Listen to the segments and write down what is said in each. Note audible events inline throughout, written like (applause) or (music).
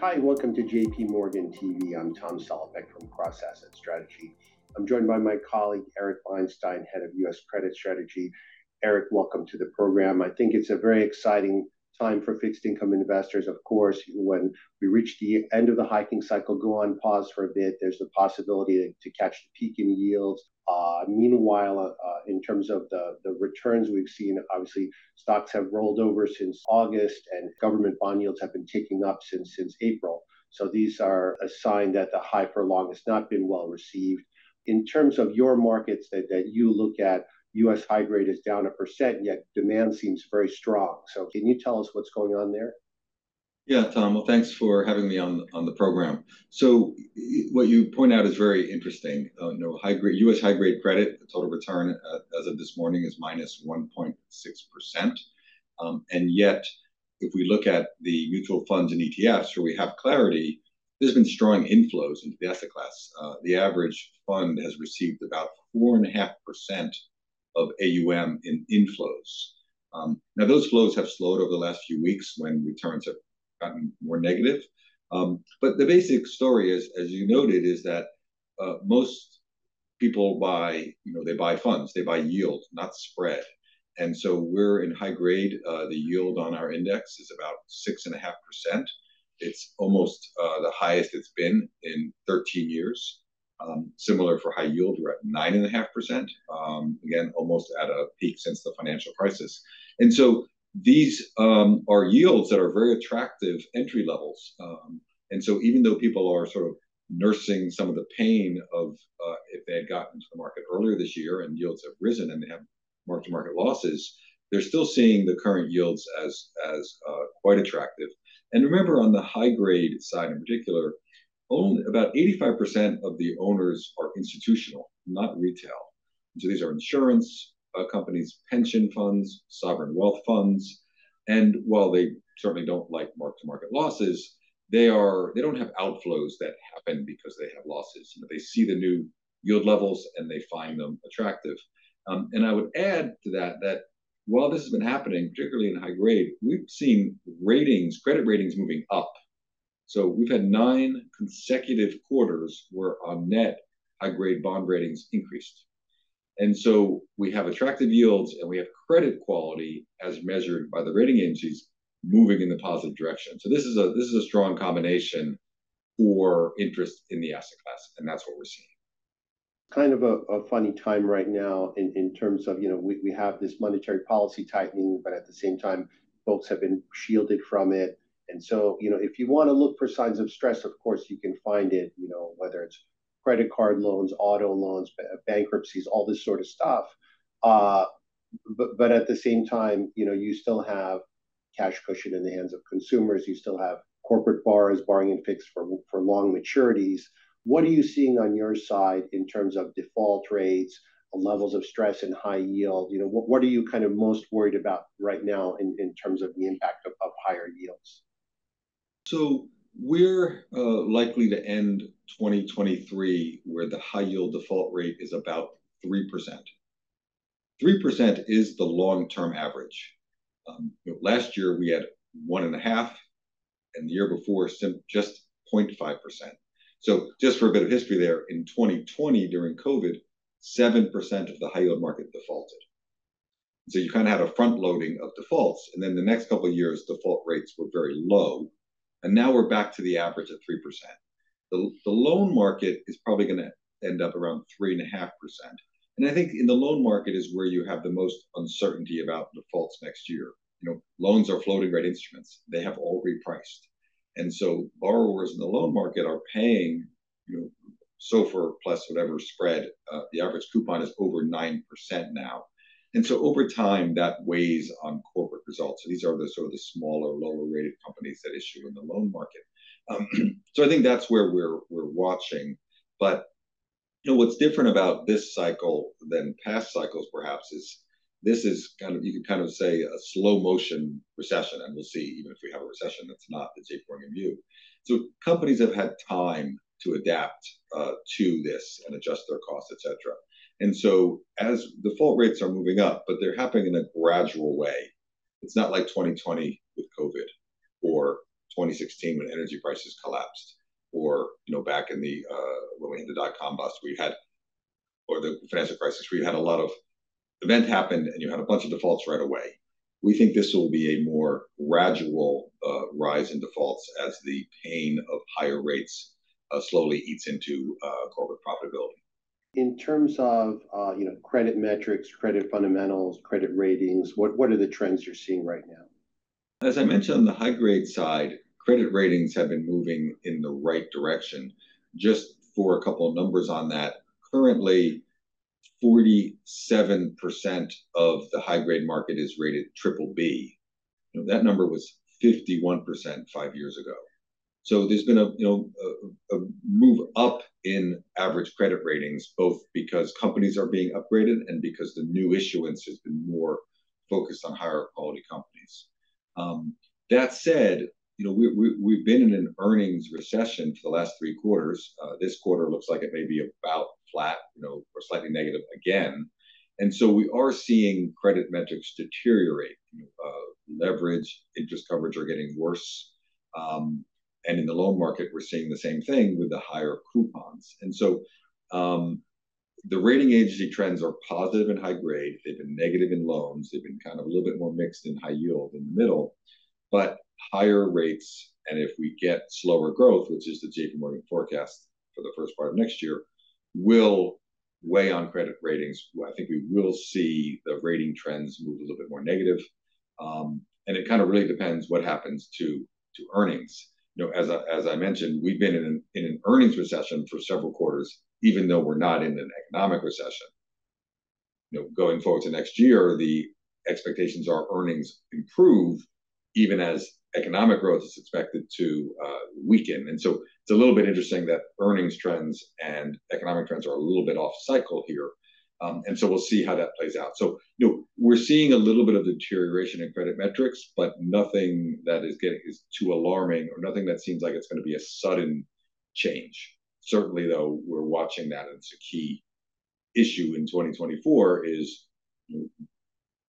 Hi, welcome to JP Morgan TV. I'm Tom Salopek from Cross Asset Strategy. I'm joined by my colleague, Eric Beinstein, Head of U.S. Credit Strategy. Eric, welcome to the program. I think it's a very exciting time for fixed income investors. Of course, when we reach the end of the hiking cycle, go on pause for a bit, there's the possibility to catch the peak in yields. Uh, meanwhile, uh, uh, in terms of the returns we've seen, obviously, stocks have rolled over since August, and government bond yields have been ticking up since since April. So these are a sign that the high for long has not been well received. In terms of your markets that, that you look at, U.S. high grade is down 1%, yet demand seems very strong. So can you tell us what's going on there? Yeah, Tom. Well, thanks for having me on the program. So what you point out is very interesting. Uh, you know, high grade, U.S. high-grade credit, the total return, uh, as of this morning, is -1.6%. Um, and yet, if we look at the mutual funds and ETFs, where we have clarity, there's been strong inflows into the asset class. Uh, the average fund has received about 4.5% of AUM in inflows. Um, now, those flows have slowed over the last few weeks when returns have gotten more negative. Um, but the basic story as you noted, is that uh, most people buy, you know, they buy funds, they buy yield, not spread. And so we're in high grade. Uh, the yield on our index is about 6.5%. It's almost uh, the highest it's been in 13 years. Um, similar for high yield, we're at 9.5%. Um, again, almost at a peak since the financial crisis. And so these um, are yields that are very attractive entry levels. And so even though people are sort of nursing some of the pain of uh, if they had gotten into the market earlier this year and yields have risen and they have mark-to-market losses, they're still seeing the current yields as as uh, quite attractive. And remember, on the high grade side, in particular, only about 85% of the owners are institutional, not retail. So these are insurance uh, companies, pension funds, sovereign wealth funds, and while they certainly don't like mark-to-market losses, they are they don't have outflows that happen because they have losses. You know, they see the new yield levels, and they find them attractive. Um, and I would add to that, that while this has been happening, particularly in high grade, we've seen ratings, credit ratings moving up. So we've had nine consecutive quarters where on net, high-grade bond ratings increased. And so we have attractive yields, and we have credit quality as measured by the rating agencies moving in the positive direction. So this is a strong combination for interest in the asset class, and that's what we're seeing. Kind of a funny time right now in terms of, you know, we have this monetary policy tightening, but at the same time, folks have been shielded from it. And so, you know, if you want to look for signs of stress, of course, you can find it, you know, whether it's credit card loans, auto loans, bankruptcies, all this sort of stuff. Uh, but but at the same time, you know, you still have cash cushion in the hands of consumers. You still have corporate borrowers borrowing in fixed for for long maturities. What are you seeing on your side in terms of default rates, levels of stress and high yield? You know, what what are you kind of most worried about right now in terms of the impact of higher yields? So we're uh, likely to end 2023, where the high-yield default rate is about 3%. 3% is the long-term average. Um, last year, we had 1.5, and the year before, just 0.5%. So just for a bit of history there, in 2020, during COVID, 7% of the high-yield market defaulted. So you kind of had a front loading of defaults, and then the next couple of years, default rates were very low, and now we're back to the average at 3%. The the loan market is probably gonna end up around 3.5%. And I think in the loan market is where you have the most uncertainty about defaults next year. You know, loans are floating rate instruments. They have all repriced. And so borrowers in the loan market are paying, you know, SOFR plus whatever spread, uh, the average coupon is over 9% now. And so over time, that weighs on corporate results. So these are the sort of the smaller, lower-rated companies that issue in the loan market. Um, (clears throat) so I think that's where we're we're watching. But, you know, what's different about this cycle than past cycles, perhaps, is this is kind of, you could kind of say, a slow-motion recession, and we'll see, even if we have a recession, that's not the JP Morgan view. So companies have had time to adapt uh, to this and adjust their costs, et cetera. And so as default rates are moving up, but they're happening in a gradual way, it's not like 2020 with COVID or 2016 when energy prices collapsed, or you know back in the uh, when we had the dot com bust, we had or the financial crisis, you had a lot of event happened and you had a bunch of defaults right away. We think this will be a more gradual uh, rise in defaults as the pain of higher rates uh, slowly eats into uh, corporate profitability. In terms of uh, you know credit metrics, credit fundamentals, credit ratings, what are the trends you're seeing right now? As I mentioned on the high grade side, credit ratings have been moving in the right direction. Just for a couple of numbers on that, currently 47% of the high grade market is rated triple B. You know, that number was 51% five years ago. So there's been a you know a, a, move up in average credit ratings, both because companies are being upgraded and because the new issuance has been more focused on higher quality companies. Um, that said, you know we, we we've been in an earnings recession for the last three quarters. Uh, this quarter looks like it may be about flat, you know, or slightly negative again. And so we are seeing credit metrics deteriorate. You know, uh, leverage, interest coverage are getting worse. Um, and in the loan market, we're seeing the same thing with the higher coupons. And so um, the rating agency trends are positive in high grade. They've been negative in loans. They've been kind of a little bit more mixed in high yield in the middle. But higher rates, and if we get slower growth, which is the JP Morgan forecast for the first part of next year, will weigh on credit ratings. I think we will see the rating trends move a little bit more negative. Um, and it kind of really depends what happens to to earnings know, as I, as I mentioned, we've been in an, in an earnings recession for several quarters, even though we're not in an economic recession. You know, going forward to next year, the expectations are earnings improve, even as economic growth is expected to uh, weaken. And so it's a little bit interesting that earnings trends and economic trends are a little bit off cycle here. Um, and so we'll see how that plays out. So, you know, we're seeing a little bit of deterioration in credit metrics, but nothing that is getting is too alarming or nothing that seems like it's going to be a sudden change. Certainly, though, we're watching that. And it's a key issue in 2024 is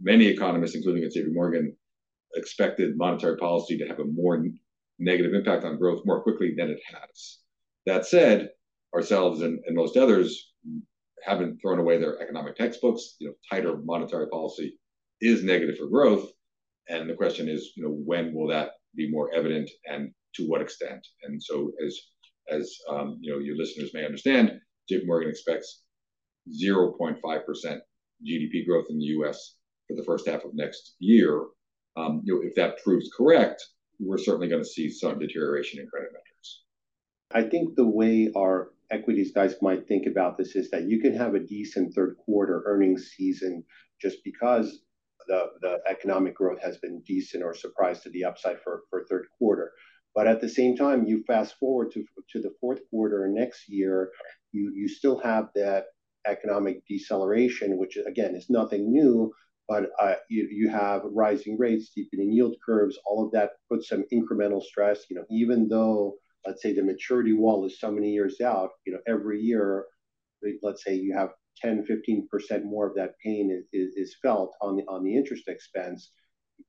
many economists, including at JP Morgan, expected monetary policy to have a more negative impact on growth more quickly than it has. That said, ourselves and, and most others haven't thrown away their economic textbooks. You know, tighter monetary policy is negative for growth, and the question is, you know, when will that be more evident, and to what extent? And so, as as um, you know, your listeners may understand, J.P. Morgan expects 0.5 percent GDP growth in the U.S. for the first half of next year. Um, you know, if that proves correct, we're certainly going to see some deterioration in credit metrics. I think the way our equities guys might think about this is that you can have a decent third quarter earnings season just because the, the economic growth has been decent or surprised to the upside for, third quarter. But at the same time, you fast forward to, the fourth quarter next year, you, still have that economic deceleration, which again is nothing new, but uh, you, you have rising rates, steepening yield curves, all of that puts some incremental stress. You know, even though let's say the maturity wall is so many years out, you know, every year, let's say you have 10, 15% more of that pain is, is, felt on the, on the interest expense,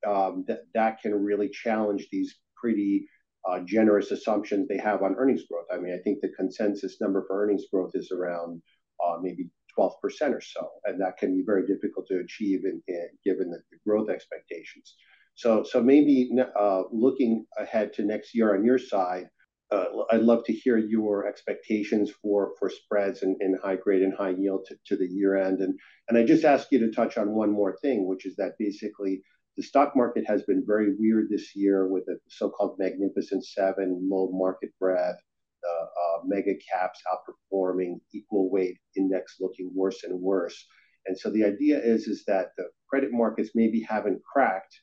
um, that, that can really challenge these pretty uh, generous assumptions they have on earnings growth. I mean, I think the consensus number for earnings growth is around uh, maybe 12% or so, and that can be very difficult to achieve in, in given the, the, growth expectations. So, so maybe uh, looking ahead to next year on your side, I'd love to hear your expectations for spreads and high grade and high yield to, the year end. And I just ask you to touch on one more thing, which is that basically the stock market has been very weird this year with the so-called Magnificent Seven, low market breadth, uh, mega caps outperforming, equal weight index looking worse and worse. And so the idea is that the credit markets maybe haven't cracked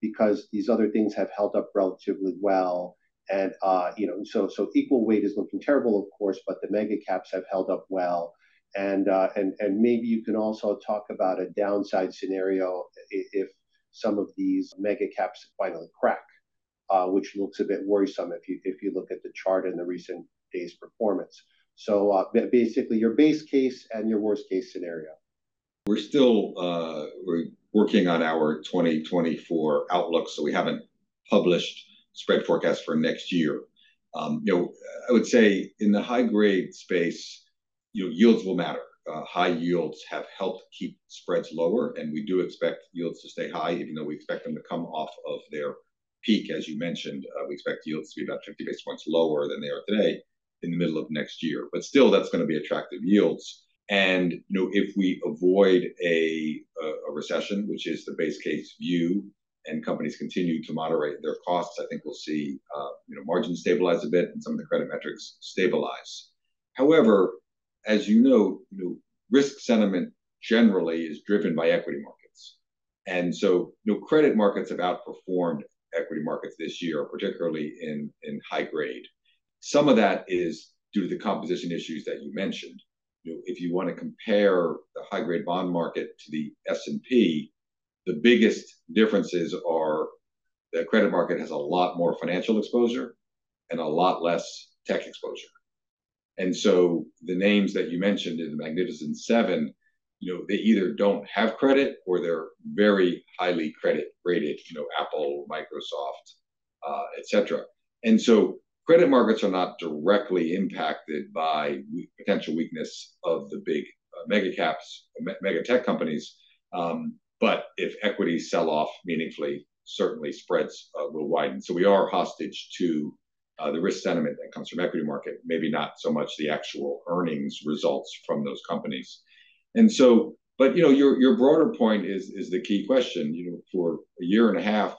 because these other things have held up relatively well and uh, you know, so so equal weight is looking terrible, of course, but the mega caps have held up well. And uh, and and maybe you can also talk about a downside scenario if some of these mega caps finally crack, uh, which looks a bit worrisome if you if you look at the chart and the recent days' performance. So uh, basically, your base case and your worst case scenario. We're still uh, we're working on our 2024 outlook, so we haven't published spread forecast for next year. Um, you know, I would say in the high-grade space, you know, yields will matter. Uh, high yields have helped keep spreads lower, and we do expect yields to stay high, even though we expect them to come off of their peak. As you mentioned, uh, we expect yields to be about 50 basis points lower than they are today in the middle of next year. But still, that's gonna be attractive yields. And, you know, if we avoid a recession, which is the base case view, and companies continue to moderate their costs, I think we'll see, uh, you know, margins stabilize a bit and some of the credit metrics stabilize. However, as you know, risk sentiment generally is driven by equity markets. And so, credit markets have outperformed equity markets this year, particularly in high grade. Some of that is due to the composition issues that you mentioned. If you want to compare the high-grade bond market to the S&P, the biggest differences are the credit market has a lot more financial exposure and a lot less tech exposure. And so the names that you mentioned in the Magnificent Seven, you know, they either don't have credit or they're very highly credit-rated, you know, Apple, Microsoft, uh, et cetera. And so credit markets are not directly impacted by potential weakness of the big uh, mega caps, mega tech companies. Um, But if equities sell off meaningfully, certainly spreads uh, will widen. So we are hostage to uh, the risk sentiment that comes from equity market, maybe not so much the actual earnings results from those companies. And so, but, you know, your your broader point is is the key question. You know, for a year and a half,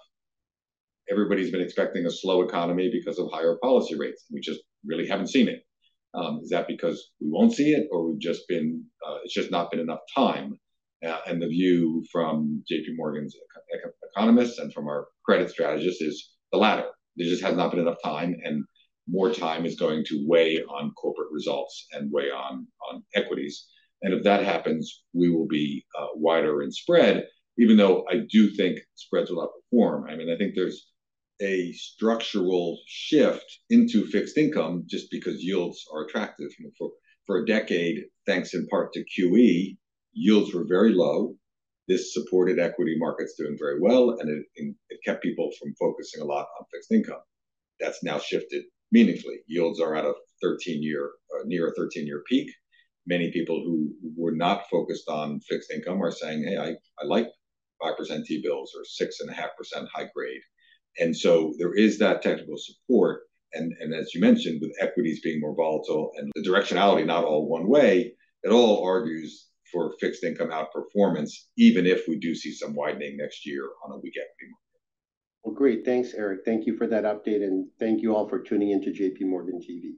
everybody's been expecting a slow economy because of higher policy rates. We just really haven't seen it. Um, is that because we won't see it, or we've just been, uh, it's just not been enough time? Uh, and the view from JPMorgan's economists and from our credit strategists is the latter. There just has not been enough time, and more time is going to weigh on corporate results and weigh on on equities. And if that happens, we will be uh, wider in spread, even though I do think spreads will outperform. I mean, I think there's a structural shift into fixed income just because yields are attractive. You know, for a decade, thanks in part to QE, yields were very low. This supported equity markets doing very well, and it it kept people from focusing a lot on fixed income. That's now shifted meaningfully. Yields are at a 13-year, uh, near a 13-year peak. Many people who were not focused on fixed income are saying, "Hey, I I like 5% T-bills or 6.5% high grade." And so there is that technical support, And, and as you mentioned, with equities being more volatile and the directionality not all one way, it all argues for fixed income outperformance, even if we do see some widening next year on a weak equity market. Well, great. Thanks, Eric. Thank you for that update, and thank you all for tuning in to JPMorgan TV.